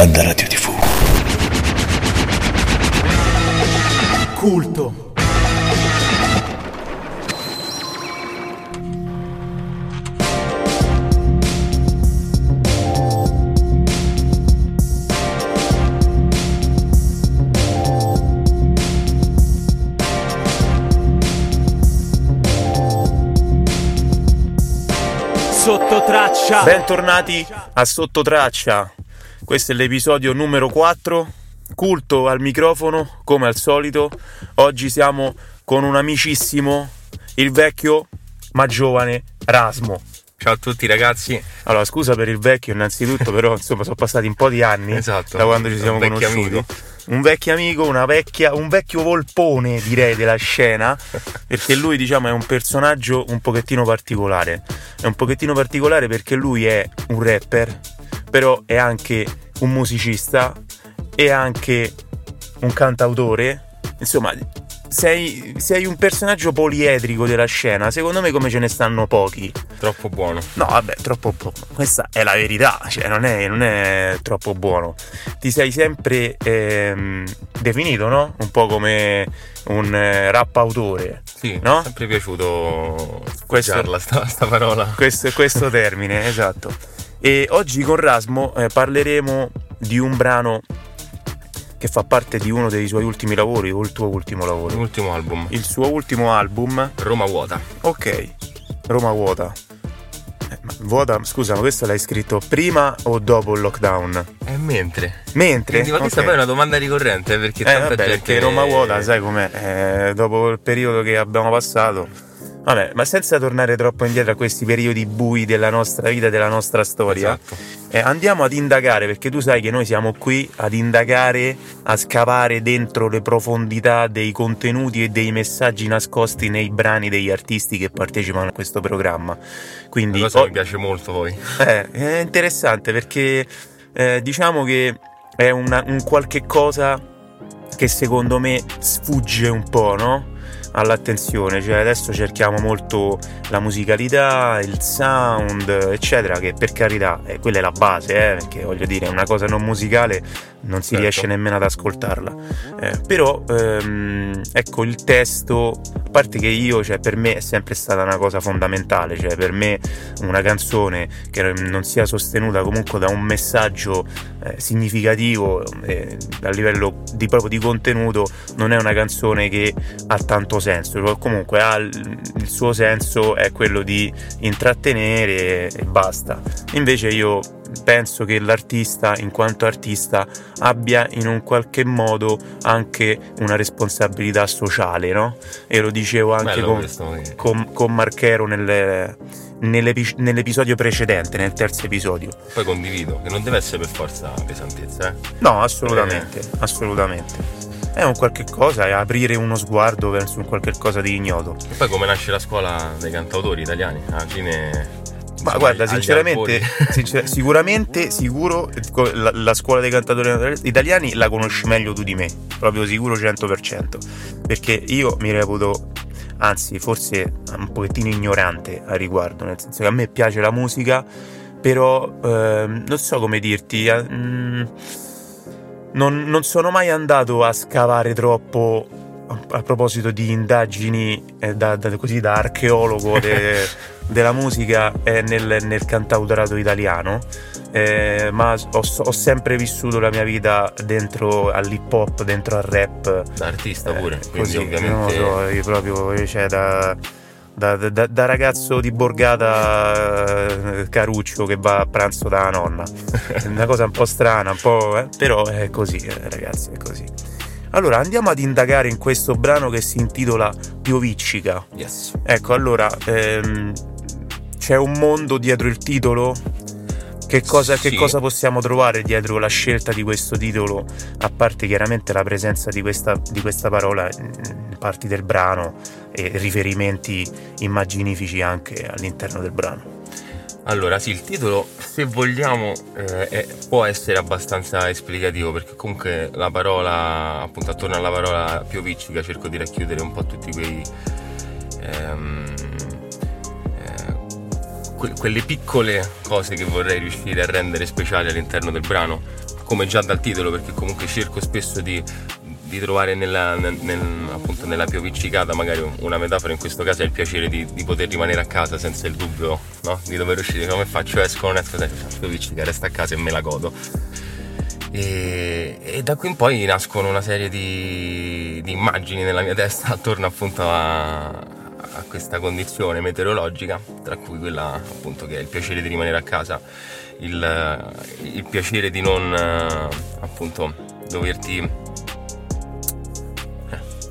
Banda Radio TV. Culto. Sottotraccia. Bentornati a Sottotraccia. Questo è l'episodio numero 4. Culto al microfono, come al solito. Oggi siamo con un amicissimo, il vecchio ma giovane Rasmo. Ciao a tutti ragazzi. Allora, scusa per il vecchio innanzitutto, però insomma sono passati un po' di anni Esatto. da quando ci siamo Un conosciuti. amico. Un vecchio amico, una vecchia, un vecchio volpone direi della scena, perché lui diciamo è un personaggio un pochettino particolare. È un pochettino particolare perché lui è un rapper, però è anche un musicista e anche un cantautore. Insomma, sei, sei un personaggio poliedrico della scena. Secondo me come ce ne stanno pochi. Troppo buono. No, vabbè, troppo buono. Questa è la verità, cioè non è, non è troppo buono. Ti sei sempre ehm, definito, no? Un po' come un eh, rap autore. Sì, No? mi è sempre piaciuto Questo- sta, sta parola. Questo, questo termine, esatto. E oggi con Rasmo eh, parleremo di un brano che fa parte di uno dei suoi ultimi lavori, o il tuo ultimo lavoro. L'ultimo album. Il suo ultimo album, Roma vuota. ok, Roma vuota. Eh, ma vuota, scusa, ma questo l'hai scritto prima o dopo il lockdown? E mentre? Mentre? Quindi, ma questa Ok. poi è una domanda ricorrente eh, perché Eh, tanta vabbè, gente... perché Roma vuota, sai com'è? Eh, dopo il periodo che abbiamo passato. Vabbè, ma senza tornare troppo indietro a questi periodi bui della nostra vita, della nostra storia, Esatto. eh, andiamo ad indagare, perché tu sai che noi siamo qui ad indagare, a scavare dentro le profondità dei contenuti e dei messaggi nascosti nei brani degli artisti che partecipano a questo programma. Quindi Una cosa oh, mi piace molto poi. eh, è interessante perché eh, diciamo che è una- un qualche cosa che secondo me sfugge un po', no? All'attenzione, cioè adesso cerchiamo molto la musicalità, il sound, eccetera, che per carità, eh, quella è la base, eh, perché voglio dire, una cosa non musicale non si Certo. riesce nemmeno ad ascoltarla. Eh, però ehm, ecco il testo, a parte che io, cioè per me è sempre stata una cosa fondamentale, cioè per me una canzone che non sia sostenuta comunque da un messaggio eh, significativo eh, a livello di, proprio di contenuto non è una canzone che ha tanto senso, Cioè, comunque ha il, suo senso è quello di intrattenere e basta. Invece io penso che l'artista in quanto artista abbia in un qualche modo anche una responsabilità sociale, no? E lo dicevo anche con, con, con Marchero nel- nell'epi- nell'episodio precedente, nel terzo episodio. Poi condivido, che non deve essere per forza pesantezza, eh. No, assolutamente, assolutamente. È un qualche cosa, è aprire uno sguardo verso un qualche cosa di ignoto. E poi come nasce la scuola dei cantautori italiani? Alla fine... Ma guarda, sinceramente, sincer- sicuramente, sicuro, la, la scuola dei cantatori italiani la conosci meglio tu di me, proprio sicuro 100%, perché io mi reputo, anzi forse un pochettino ignorante a riguardo, nel senso che a me piace la musica, però ehm, non so come dirti, eh, mm, non, non sono mai andato a scavare troppo a, proposito di indagini eh, da, da- così da archeologo de- della musica eh, nel, nel cantautorato italiano, eh, ma ho, ho sempre vissuto la mia vita dentro all'hip hop, dentro al rap. Da artista pure, Eh, quindi così, ovviamente... non lo so, io proprio cioè, da, da- da- da ragazzo di borgata eh, caruccio che va a pranzo da nonna. È una cosa un po' strana, un po', eh, però è così, eh, ragazzi, è così. Allora, andiamo ad indagare in questo brano che si intitola Pioviccica. Yes. Ecco, allora, ehm, c'è un mondo dietro il titolo? Che cosa, che Sì. cosa possiamo trovare dietro la scelta di questo titolo, a parte chiaramente la presenza di questa, di questa parola in parti del brano e riferimenti immaginifici anche all'interno del brano? Allora, sì, il titolo, se vogliamo, eh, è- può essere abbastanza esplicativo perché comunque la parola, appunto attorno alla parola pioviccica cerco di racchiudere un po' tutti quei... ehm, eh, que- quelle piccole cose che vorrei riuscire a rendere speciali all'interno del brano. come già dal titolo, perché comunque cerco spesso di, di trovare nella, nel, appunto nella pioviccicata magari una metafora, in questo caso è il piacere di, di poter rimanere a casa senza il dubbio no? di dover uscire. Come faccio? Esco, non esco, dai, pioviccica, resta a casa e me la godo. E, e, da qui in poi nascono una serie di, di immagini nella mia testa attorno appunto a, a, questa condizione meteorologica, tra cui quella appunto che è il piacere di rimanere a casa, il, il piacere di non appunto doverti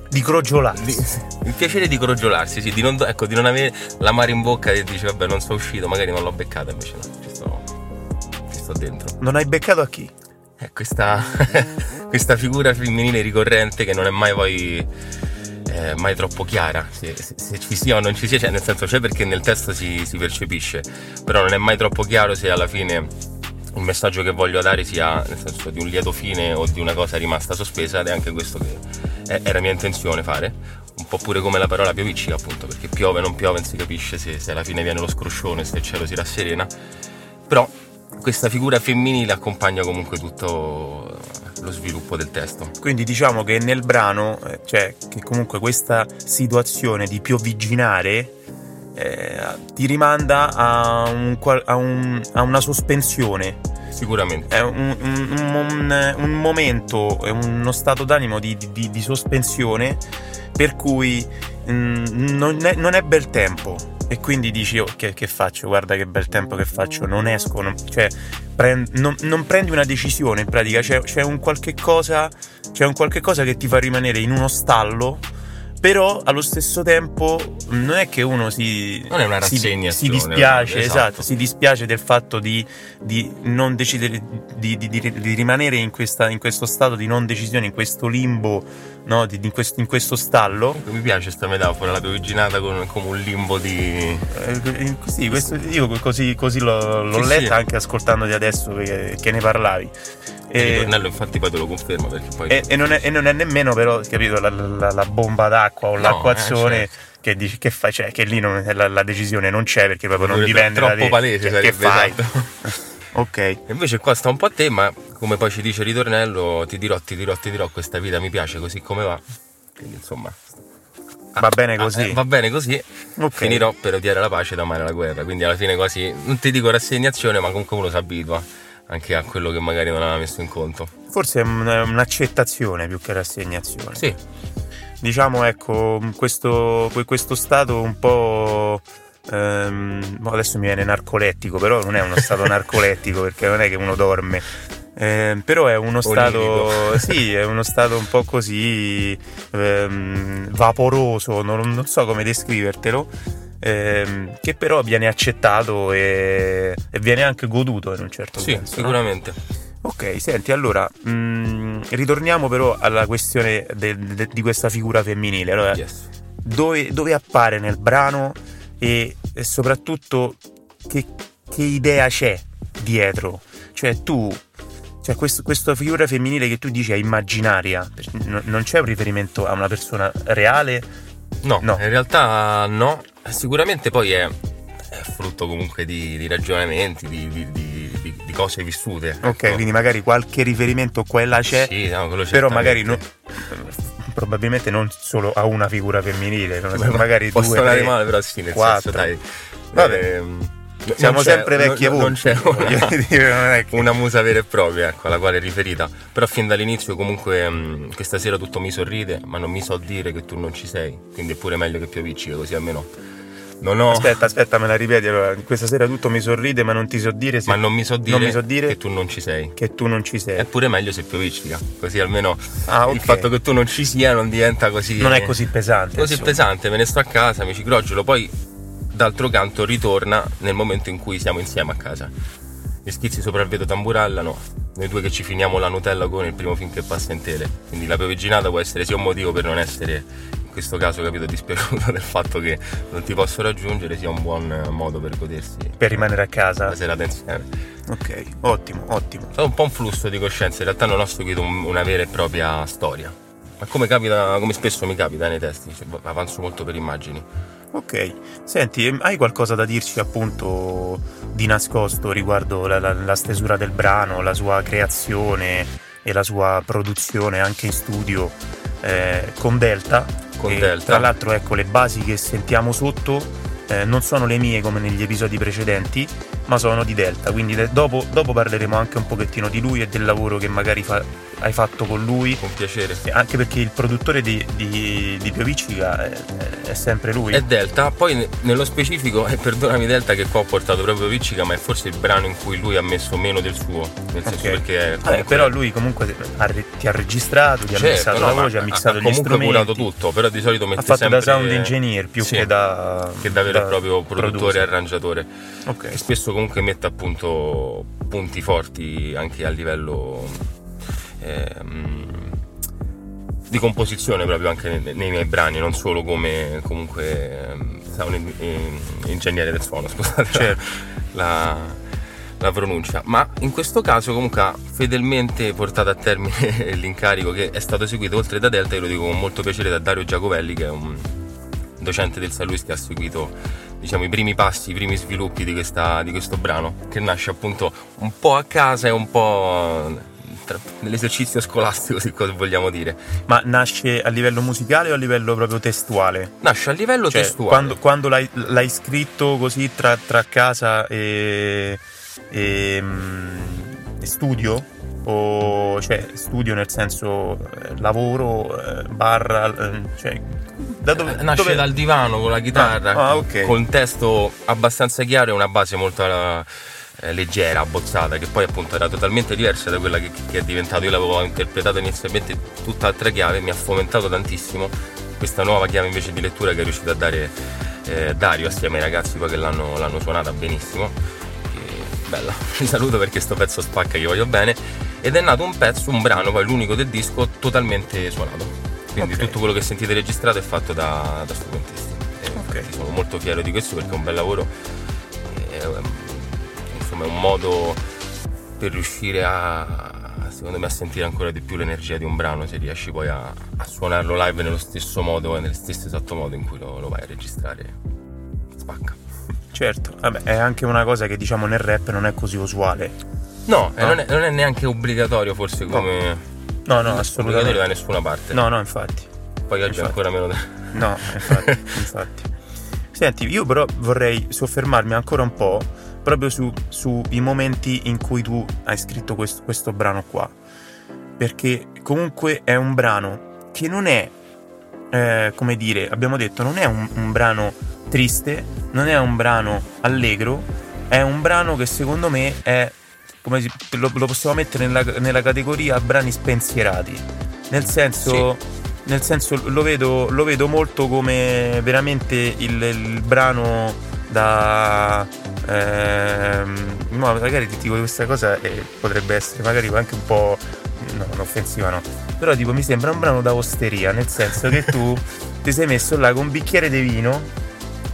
di crogiolarsi. il piacere di crogiolarsi, sì, di non, ecco, di non avere l'amaro in bocca e dici vabbè non sono uscito, magari non l'ho beccata, invece no, ci sto, ci sto dentro. Non hai beccato a chi? Eh, questa, questa figura femminile ricorrente che non è mai poi eh, mai troppo chiara, se, se, se, ci sia o non ci sia, cioè nel senso c'è perché nel testo si, si percepisce, però non è mai troppo chiaro se alla fine il messaggio che voglio dare sia nel senso di un lieto fine o di una cosa rimasta sospesa ed è anche questo che era mia intenzione fare. Un po' pure come la parola pioviccica appunto perché piove non piove non si capisce se, se alla fine viene lo scroscione se il cielo si rasserena. Però questa figura femminile accompagna comunque tutto lo sviluppo del testo. Quindi diciamo che nel brano, eh, cioè che comunque questa situazione di piovigginare eh, ti rimanda a, un, a, un, a, una sospensione. Sicuramente. È un, un, un momento, è uno stato d'animo di, di, di sospensione per cui mh, mm, non, è, non è bel tempo e quindi dici oh, che, che, faccio, guarda che bel tempo che faccio, non esco, non, cioè prend, non, non, prendi una decisione in pratica, c'è, c'è, un qualche cosa, c'è un qualche cosa che ti fa rimanere in uno stallo però allo stesso tempo non è che uno si, non è una si, si dispiace, esatto. esatto. si dispiace del fatto di, di non decidere di, di, di rimanere in, questa, in, questo stato di non decisione, in questo limbo, no? in, questo, in, questo, stallo. Mi piace questa metafora, la più con, come un limbo di. Eh, sì, questo, io così, così l'ho, l'ho sì, letta sì. anche ascoltandoti adesso che, che ne parlavi. E, il ritornello infatti poi te lo conferma perché poi... E, e, non, è, e non, è, nemmeno però, capito, la, la, la bomba d'acqua o no, l'acquazione eh, certo. che, dici, che fai, cioè che lì non, la, la, decisione non c'è perché proprio non dipende troppo da te. palese cioè, che fai? Esatto. ok. E invece qua sta un po' a te, ma come poi ci dice il ritornello, ti dirò, ti dirò, ti dirò, questa vita mi piace così come va. Quindi insomma... Ah, va bene così. Ah, eh, va bene così. Okay. Finirò per odiare la pace e amare la guerra. Quindi alla fine quasi, non ti dico rassegnazione, ma comunque uno si abitua anche a quello che magari non aveva messo in conto. Forse è un'accettazione più che rassegnazione. Sì. Diciamo, ecco, questo, questo stato un po'... Ehm, adesso mi viene narcolettico, però non è uno stato narcolettico perché non è che uno dorme. Eh, però è uno stato sì, è uno stato un po' così ehm, vaporoso, non, non so come descrivertelo ehm, che però viene accettato e, e, viene anche goduto in un certo sì, senso. Sicuramente. No? Ok, senti, allora mh, mm, ritorniamo però alla questione de, de, di questa figura femminile. Allora, yes. dove, dove, appare nel brano e, e soprattutto che, che, idea c'è dietro? Cioè tu, cioè questo, questa figura femminile che tu dici è immaginaria, non c'è un riferimento a una persona reale? No, no. in realtà no, sicuramente poi è, è frutto comunque di, di ragionamenti, di, di, di, cose vissute. Ok, ecco. quindi magari qualche riferimento qua e là c'è, sì, no, però magari no, probabilmente non solo a una figura femminile, magari Può due, tre, male, però sì, nel quattro. senso, dai. Vabbè. Ehm, siamo sempre vecchi non, non c'è una, dire, che... una, musa vera e propria ecco, alla quale è riferita però fin dall'inizio comunque mh, questa sera tutto mi sorride ma non mi so dire che tu non ci sei quindi è pure meglio che piovicci così almeno non ho... Aspetta, aspetta, me la ripeti allora. Questa sera tutto mi sorride, ma non ti so dire se... Ma non mi so dire, mi so dire che tu non ci sei. Che tu non ci sei. È pure meglio se pioviccica. Così almeno ah, okay. il fatto che tu non ci sia non diventa così. Non è così pesante. Così insomma. pesante, me ne sto a casa, mi ci crogiolo, poi d'altro canto ritorna nel momento in cui siamo insieme a casa. Gli schizzi sopra il vetro tamburellano, noi due che ci finiamo la Nutella con il primo film che passa in tele. Quindi la piovigginata può essere sia un motivo per non essere, in questo caso, capito, dispiaciuto del fatto che non ti posso raggiungere, sia un buon modo per godersi. Per rimanere a casa? La serata insieme. Ok, ottimo, ottimo. È stato un po' un flusso di coscienza, in realtà non ho seguito una vera e propria storia. Ma come capita, come spesso mi capita nei testi, cioè, avanzo molto per immagini Ok, senti, ehm, hai qualcosa da dirci appunto di nascosto riguardo la, la- la stesura del brano, la sua creazione e la sua produzione anche in studio eh, con Delta? Con E, Delta. Tra l'altro, ecco, le basi che sentiamo sotto eh, non sono le mie come negli episodi precedenti, ma sono di Delta. Quindi dopo, dopo parleremo anche un pochettino di lui e del lavoro che magari fa- hai fatto con lui. Con piacere. Anche perché il produttore di, di, di Pioviccica è, è sempre lui. È Delta, poi ne- nello specifico, e perdonami Delta che qua ho portato proprio Viccica, ma è forse il brano in cui lui ha messo meno del suo, nel senso perché Vabbè, comunque- però lui comunque ha ti ha registrato, ti ha Certo, missato no, la voce, ha missato ha gli comunque strumenti. curato tutto, però di solito mette Ha fatto sempre da sound engineer più Sì, che da che da vero e proprio produttore e arrangiatore. Ok. E spesso comunque mette appunto punti forti anche a livello ehm, di composizione proprio anche nei, nei miei brani, non solo come comunque ehm, sound in- in- ingegnere del suono, scusate Certo. la, la pronuncia. Ma in questo caso comunque ha fedelmente portato a termine l'incarico che è stato eseguito oltre da Delta, io lo dico con molto piacere, da Dario Giacovelli che è un docente del San Luis che ha seguito diciamo, i primi passi, i primi sviluppi di, questa- di questo brano, che nasce appunto un po' a casa e un po' nell'esercizio scolastico, se così vogliamo dire. Ma nasce a livello musicale o a livello proprio testuale? Nasce a livello Cioè, testuale. quando, quando l'hai, l'hai scritto così tra, tra casa e, e, mm, e studio? O cioè studio nel senso eh, lavoro, eh, barra, eh, cioè da dove, Eh, Nasce dove- dal divano con la chitarra, Ah, ah, ok. con un testo abbastanza chiaro e una base molto eh, leggera, abbozzata, che poi appunto era totalmente diversa da quella che, che è diventato. Io l'avevo interpretato inizialmente tutt'altra chiave, mi ha fomentato tantissimo questa nuova chiave invece di lettura che è riuscito a dare eh, Dario assieme ai ragazzi poi che l'hanno, l'hanno suonata benissimo. Che bella, vi saluto perché sto pezzo spacca, io voglio bene. Ed è nato un pezzo, un brano, poi l'unico del disco, totalmente suonato. Quindi Ok. tutto quello che sentite registrato è fatto da, da strumentisti. E Ok. infatti sono molto fiero di questo perché è un bel lavoro. È, insomma, è un modo per riuscire a, secondo me, a sentire ancora di più l'energia di un brano se riesci poi a, a suonarlo live nello stesso modo e nello stesso esatto modo in cui lo, lo vai a registrare. Spacca. Certo, vabbè, è anche una cosa che diciamo nel rap non è così usuale. No, e No. Non, è, non è neanche obbligatorio forse come... No, no, obbligatorio da assolutamente. nessuna parte. No, no, infatti. Poi oggi infatti. ancora meno da... No, infatti, infatti. Senti, io però vorrei soffermarmi ancora un po' proprio su- sui momenti in cui tu hai scritto questo, questo brano qua. Perché comunque è un brano che non è, eh, come dire, abbiamo detto, non è un, un brano triste, non è un brano allegro, è un brano che secondo me è, come lo, lo possiamo mettere nella, nella categoria brani spensierati. Nel senso, nel senso lo, vedo, lo vedo molto come veramente il, il brano da... ehm, no, magari ti dico questa cosa e potrebbe essere magari anche un po'... No, non offensiva no. Però tipo mi sembra un brano da osteria, nel senso che tu ti sei messo là con un bicchiere di vino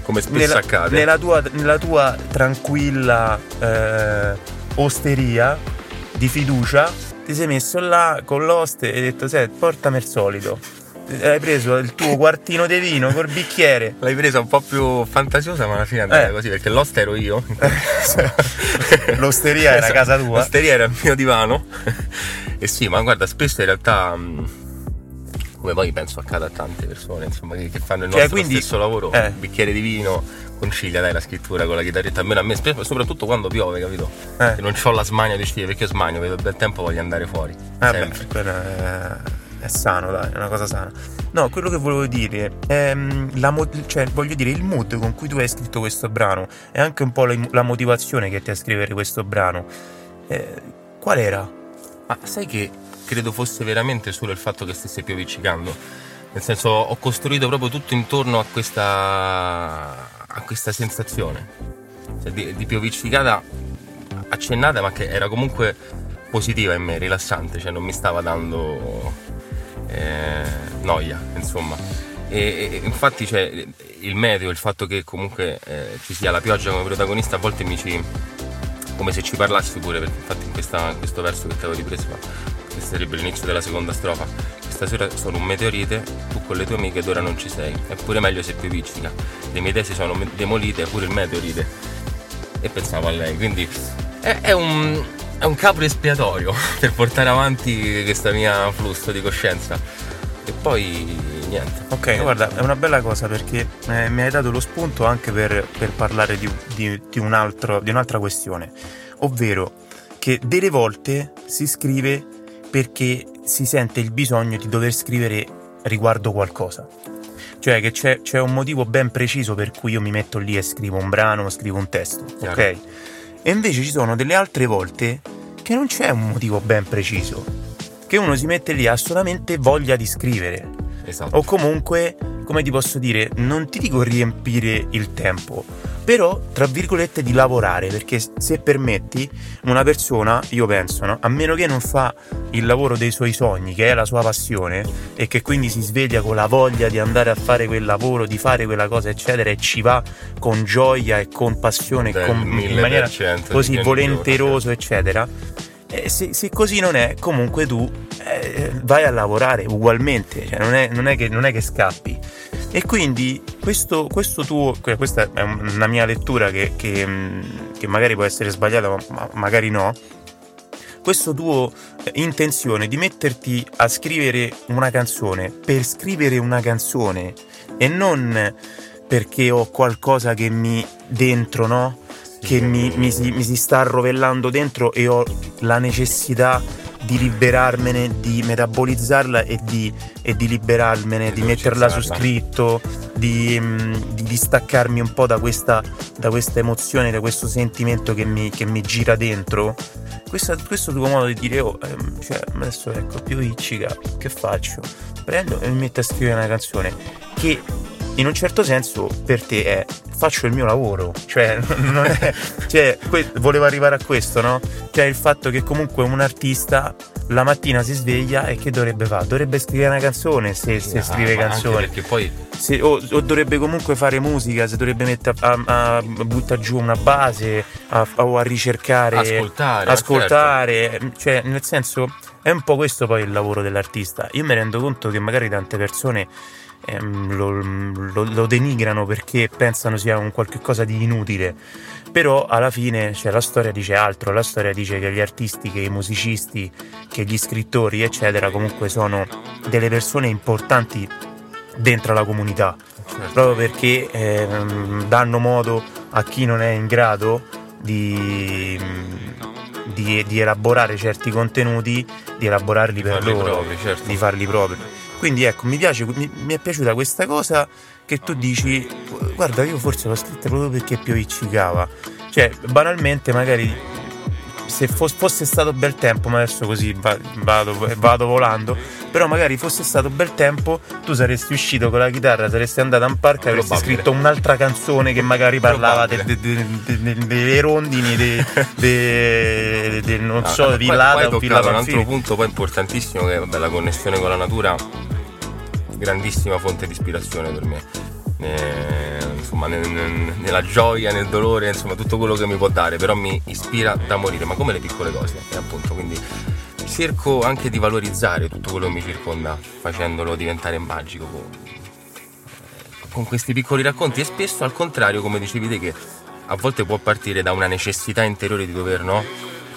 come spesso nella, accade. nella tua, nella tua tranquilla eh, osteria di fiducia, ti sei messo là con l'oste e hai detto: Senti, portami il solito. Hai preso il tuo quartino di vino col bicchiere. L'hai presa un po' più fantasiosa, ma alla fine è andata Eh. così, perché l'osta ero io. L'osteria era Esatto. casa tua. L'osteria era il mio divano. e sì, ma guarda, spesso in realtà, mh, come poi penso accada a tante persone, insomma, che, fanno il Cioè, nostro quindi- stesso lavoro, eh. un bicchiere di vino, concilia dai la scrittura con la chitarretta, almeno a me, soprattutto quando piove, capito? Eh. Che non ho la smania di scrivere, perché io smanio, vedo il bel tempo voglio andare fuori. Vabbè, sempre. quello è, è sano, dai, è una cosa sana. No, quello che volevo dire è mm, la mo- cioè, voglio dire, il mood con cui tu hai scritto questo brano e anche un po' la, la motivazione che ti ha scrivere questo brano. Eh, qual era? Ma sai che credo fosse veramente solo il fatto che stesse pioviccicando? Nel senso, ho costruito proprio tutto intorno a questa, a questa sensazione. Cioè, di, di pioviccicata accennata, ma che era comunque positiva in me, rilassante, cioè non mi stava dando eh, noia, insomma. E, e infatti cioè, il meteo, il fatto che comunque eh, ci sia la pioggia come protagonista a volte mi ci, come se ci parlassi pure, perché infatti in, questa- in questo verso che ti avevo ripreso, che sarebbe l'inizio della seconda strofa, stasera sono un meteorite, con le tue amiche ed ora non ci sei. È pure meglio se più vicina. Le mie tesi sono demolite, pure il meteorite. E pensavo a lei, quindi è, è un, è un capo espiatorio per portare avanti questo mio flusso di coscienza. E poi niente. Ok, Niente. guarda, è una bella cosa perché eh, mi hai dato lo spunto anche per, per parlare di, di- di un altro- di un'altra questione, ovvero che delle volte si scrive perché si sente il bisogno di dover scrivere riguardo qualcosa. Cioè che c'è, c'è un motivo ben preciso per cui io mi metto lì e scrivo un brano, scrivo un testo, Chiaro. ok? E invece ci sono delle altre volte che non c'è un motivo ben preciso, che uno si mette lì ha solamente voglia di scrivere Esatto. o comunque, come ti posso dire, non ti dico riempire il tempo, però tra virgolette di lavorare, perché se permetti una persona, io penso, no? a meno che non fa il lavoro dei suoi sogni, che è la sua passione, e che quindi si sveglia con la voglia di andare a fare quel lavoro, di fare quella cosa, eccetera, e ci va con gioia e con passione, Del con, in maniera 1000% così volenteroso, eccetera. Eh, se, se così non è, comunque tu eh, vai a lavorare ugualmente, cioè non, è, non è che, non è che scappi. E quindi questo, questo tuo, que- questa è un- una mia lettura che, che, mh, che magari può essere sbagliata, ma- ma magari no. Questo tuo eh, intenzione di metterti a scrivere una canzone per scrivere una canzone e non perché ho qualcosa che mi dentro, no? Che mi, mi si, mi si sta arrovellando dentro e ho la necessità di liberarmene, di metabolizzarla e di, e di liberarmene, di metterla su scritto, di, mm, di distaccarmi un po' da questa, da questa emozione, da questo sentimento che mi, che mi gira dentro. Questa- questo tuo modo di dire, oh, ehm, cioè, adesso ecco, più riccica, che faccio? Prendo e mi metto a scrivere una canzone che in un certo senso per te è faccio il mio lavoro, cioè è, cioè, que- volevo arrivare a questo, no? Cioè il fatto che comunque un artista la mattina si sveglia e che dovrebbe fare? Dovrebbe scrivere una canzone se, se Ah, scrive canzoni. Poi Se- o, o dovrebbe comunque fare musica, se dovrebbe mettere a, a, a buttare giù una base a- o a ricercare, ascoltare, ascoltare, cioè nel senso è un po' questo poi il lavoro dell'artista. Io mi rendo conto che magari tante persone ehm, lo, lo- lo denigrano perché pensano sia un qualche cosa di inutile. Però alla fine cioè, la storia dice altro, la storia dice che gli artisti, che i musicisti, che gli scrittori, eccetera, comunque sono delle persone importanti dentro la comunità, certo. proprio perché ehm, danno modo a chi non è in grado di, di- di elaborare certi contenuti, di elaborarli per farli loro, propri, certo. di farli propri. Quindi ecco, mi piace, mi, mi è piaciuta questa cosa che tu dici, guarda, io forse l'ho scritta proprio perché pioviccicava. Cioè, banalmente, magari se fos- fosse stato bel tempo, ma adesso così va- vado, vado volando, però magari fosse stato bel tempo, tu saresti uscito con la chitarra, saresti andato a un parco e avresti Probabile. scritto un'altra canzone che magari parlava de- Probabile. de- de- de- delle rondini, de- de- de- non Ah, so, poi o toccato un altro punto poi importantissimo che è vabbè, la connessione con la natura grandissima fonte di ispirazione per me Eh, insomma nel- nel- nella gioia nel dolore insomma tutto quello che mi può dare però mi ispira da morire ma come le piccole cose e appunto quindi cerco anche di valorizzare tutto quello che mi circonda facendolo diventare magico con, con questi piccoli racconti e spesso al contrario come dicevi te che a volte può partire da una necessità interiore di dover no?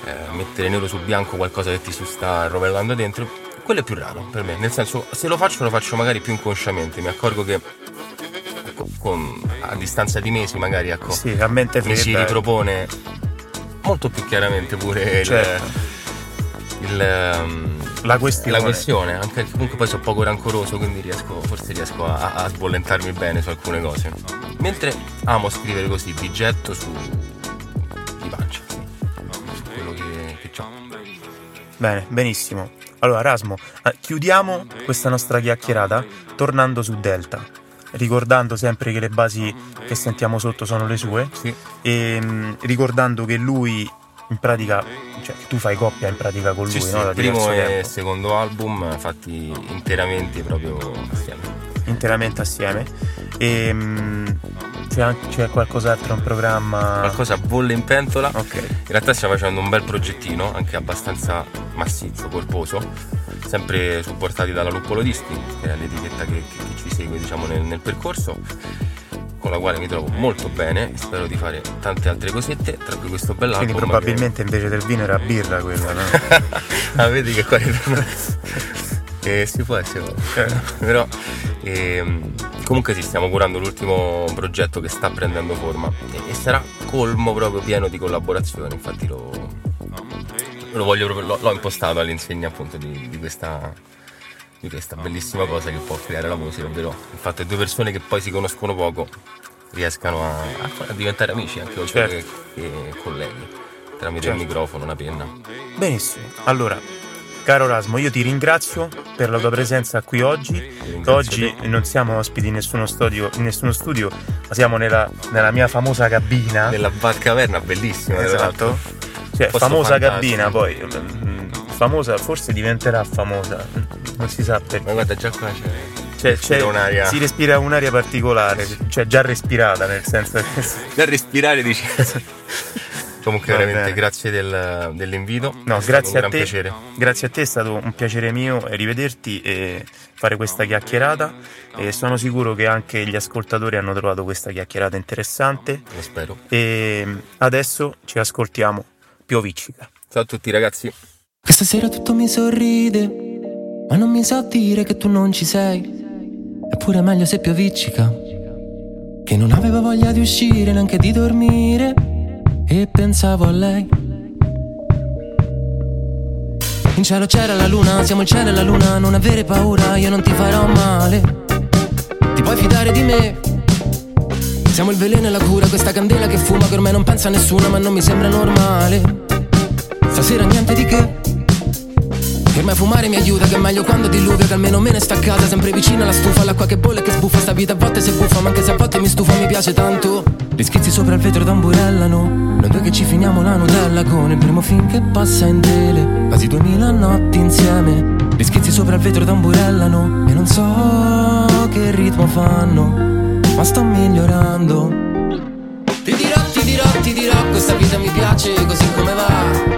eh, mettere nero su bianco qualcosa che ti si sta rovellando dentro, quello è più raro per me. Nel senso, se lo faccio, lo faccio magari più inconsciamente. Mi accorgo che con- a distanza di mesi, magari ecco, Sì, a mente mi si fredda. ripropone molto più chiaramente pure Certo. il, ehm, La questione. la questione, anche comunque poi sono poco rancoroso, quindi riesco, forse riesco a, a sbollentarmi bene su alcune cose. Mentre amo scrivere così, di getto su di pancia, su quello che, che ho. Bene, benissimo. Allora, Rasmo, eh, chiudiamo questa nostra chiacchierata tornando su Delta, ricordando sempre che le basi che sentiamo sotto sono le sue Sì, e mm, ricordando che lui in pratica, cioè tu fai coppia in pratica con lui, sì, no? Da il primo e il tempo, secondo album fatti interamente proprio assieme. interamente assieme. E mm, c'è, anche, c'è qualcos'altro in programma? Qualcosa bolle in pentola. Ok. In realtà stiamo facendo un bel progettino, anche abbastanza massiccio, corposo, sempre supportati dalla Luppolo Dischi, che è l'etichetta che, che ci segue diciamo, nel, nel percorso con la quale mi trovo molto bene spero di fare tante altre cosette, tra cui questo bell'album. Quindi probabilmente che... invece del vino era birra quella, no? ah, vedi che qua eh, si può essere, però eh, comunque sì, stiamo curando l'ultimo progetto che sta prendendo forma e, e sarà colmo proprio pieno di collaborazioni, infatti lo, lo voglio proprio, l'ho, l'ho impostato all'insegna appunto di, di questa di questa bellissima cosa che può creare la musica, ovvero il fatto che due persone che poi si conoscono poco riescano a, a diventare amici anche oltre certo. che, che, colleghi tramite certo. il microfono, una penna. Benissimo, allora caro Rasmo io ti ringrazio per la tua presenza qui oggi. Oggi te. non siamo ospiti in nessuno studio, in nessuno studio ma siamo nella, nella mia famosa cabina. Nella Batcaverna, bellissima. Esatto. Cioè, famosa fantastico. cabina poi mm, famosa, forse diventerà famosa, non si sa perché. Ma guarda, già qua c'è. Cioè, c'è, un'aria. si respira un'aria particolare, cioè già respirata nel senso che... Già respirare dici... Comunque Va veramente bene. grazie del, dell'invito. No, grazie a te. Piacere. Grazie a te, è stato un piacere mio rivederti e fare questa chiacchierata e sono sicuro che anche gli ascoltatori hanno trovato questa chiacchierata interessante. Lo spero. E adesso ci ascoltiamo Pioviccica. Ciao a tutti ragazzi. Questa sera tutto mi sorride, ma non mi sa dire che tu non ci sei. Eppure è meglio se pioviccica, che non aveva voglia di uscire neanche di dormire. E pensavo a lei. In cielo c'era la luna, siamo il cielo e la luna, non avere paura, io non ti farò male. Ti puoi fidare di me. Siamo il veleno e la cura, questa candela che fuma che ormai non pensa a nessuno, ma non mi sembra normale. Stasera niente di che per me fumare mi aiuta che è meglio quando diluvia Che almeno me ne sta a casa sempre vicino alla stufa L'acqua che bolle che sbuffa Sta vita a volte si buffa Ma anche se a volte mi stufa mi piace tanto. Gli schizzi sopra il vetro tamburellano Noi due che ci finiamo la Nutella Con il primo film che passa in tele Quasi duemila notti insieme. Gli schizzi sopra il vetro tamburellano E non so che ritmo fanno Ma sto migliorando. Ti dirò, ti dirò, ti dirò Questa vita mi piace così come va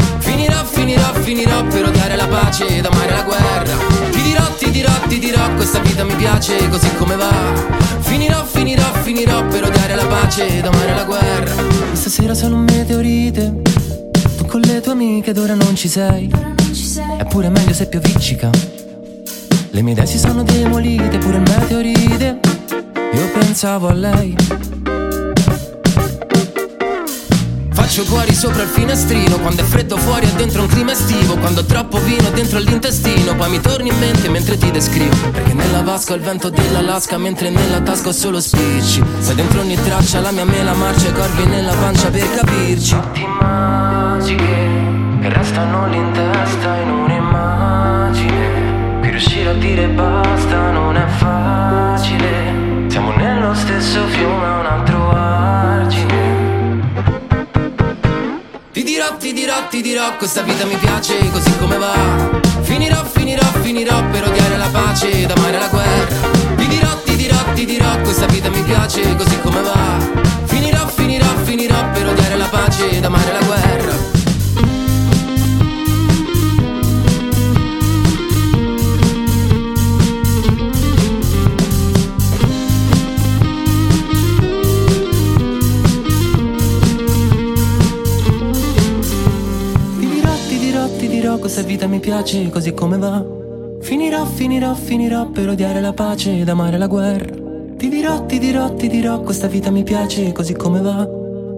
Finirò, finirò, finirò per odiare la pace ed amare la guerra. Ti dirò, ti dirò, ti dirò, questa vita mi piace così come va. Finirò, finirò, finirò per odiare la pace ed amare la guerra. Stasera sono un meteorite, tu con le tue amiche ed ora non ci sei. Eppure è meglio se pioviccica. Le mie idee si sono demolite, pure il meteorite. Io pensavo a lei. Faccio cuori sopra il finestrino Quando è freddo fuori e dentro un clima estivo Quando ho troppo vino dentro l'intestino Poi mi torni in mente mentre ti descrivo. Perché nella vasca ho il vento dell'Alaska Mentre nella tasca ho solo spicci. Se dentro ogni traccia la mia mela marcia I corvi nella pancia per capirci. Ti magiche Che restano lì in testa in un'immagine. Qui riuscire a dire basta non è facile. Siamo nello stesso fiume un altro argine ti dirò, ti dirò, ti dirò, questa vita mi piace così come va. Finirò, finirò, finirò per odiare la pace ed amare la guerra. Ti dirò, ti dirò, ti dirò, questa vita mi piace così come va. Finirò, finirò, finirò per odiare la pace ed amare la guerra. Questa vita mi piace così come va. Finirò, finirò, finirò per odiare la pace ed amare la guerra. Ti dirò, ti dirò, ti dirò, questa vita mi piace così come va.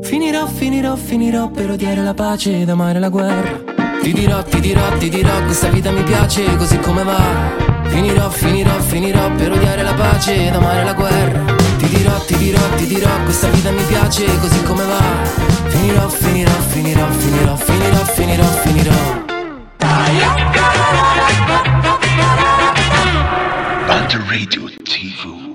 Finirò, finirò, finirò per odiare la pace ed amare la guerra. Ti dirò, ti dirò, ti dirò, questa vita mi piace così come va. Finirò, finirò, finirò per odiare la pace ed amare la guerra. Ti dirò, ti dirò, ti dirò, questa vita mi piace così come va. Finirò, finirò, finirò, finirò, finirò, finirò, finirò. Banter Radio TV.